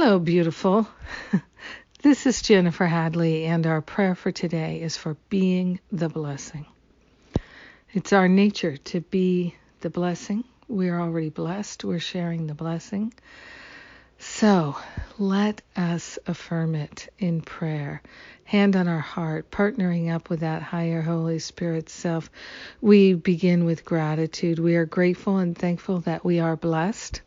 Hello, beautiful. This is Jennifer Hadley, and our prayer for today is for being the blessing. It's our nature to be the blessing. We're already blessed, we're sharing the blessing. So let us affirm it in prayer, hand on our heart, partnering up with that higher Holy Spirit self. We begin with gratitude. We are grateful and thankful that we are blessed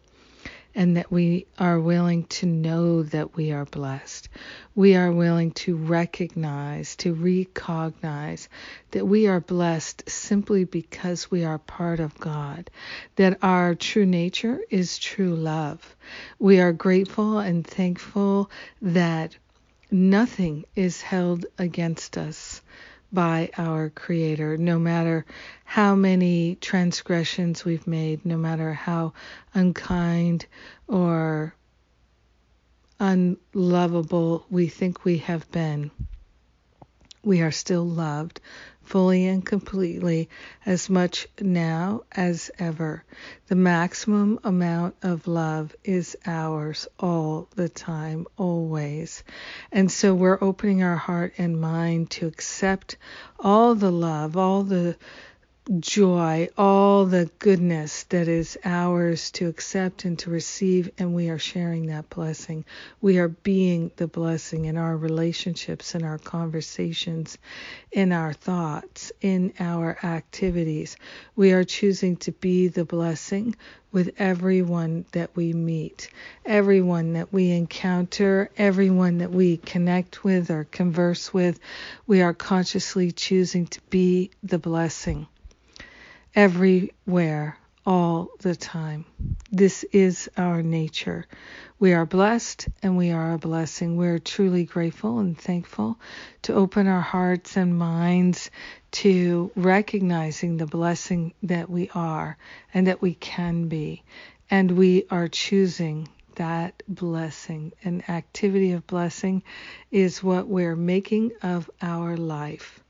and that we are willing to know that we are blessed. We are willing to recognize, to recognize that we are blessed simply because we are part of God, that our true nature is true love. We are grateful and thankful that nothing is held against us by our Creator, no matter how many transgressions we've made, no matter how unkind or unlovable we think we have been. We are still loved fully and completely as much now as ever. The maximum amount of love is ours all the time, always. And so we're opening our heart and mind to accept all the love, all the joy, all the goodness that is ours to accept and to receive, and we are sharing that blessing. We are being the blessing in our relationships, in our conversations, in our thoughts, in our activities. We are choosing to be the blessing with everyone that we meet, everyone that we encounter, everyone that we connect with or converse with. We are consciously choosing to be the blessing everywhere, all the time. This is our nature. We are blessed and we are a blessing. We're truly grateful and thankful to open our hearts and minds to recognizing the blessing that we are and that we can be. And we are choosing that blessing. An activity of blessing is what we're making of our life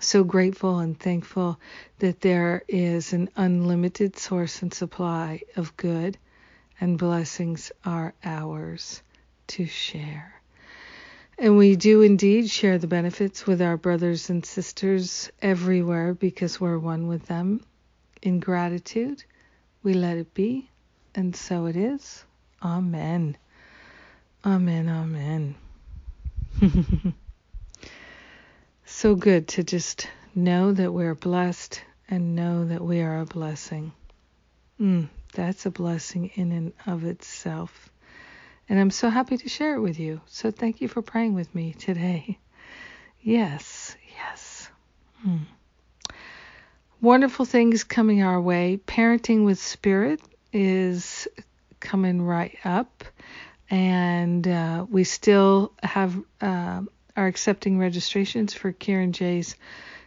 so grateful and thankful that there is an unlimited source and supply of good, and blessings are ours to share. And we do indeed share the benefits with our brothers and sisters everywhere because we're one with them. In gratitude, we let it be, and so it is. Amen. Amen. Amen. so good to just know that we're blessed and know that we are a blessing. Mm, that's a blessing in and of itself. And I'm so happy to share it with you. So thank you for praying with me today. Yes, yes. Mm. Wonderful things coming our way. Parenting with Spirit is coming right up. And uh, we still have uh, are accepting registrations for Kieran Jay's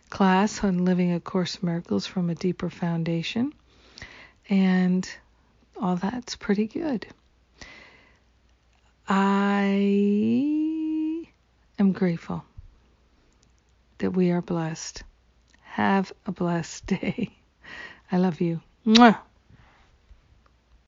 class on Living A Course Miracles from a Deeper Foundation. And all that's pretty good. I am grateful that we are blessed. Have a blessed day. I love you. Mwah.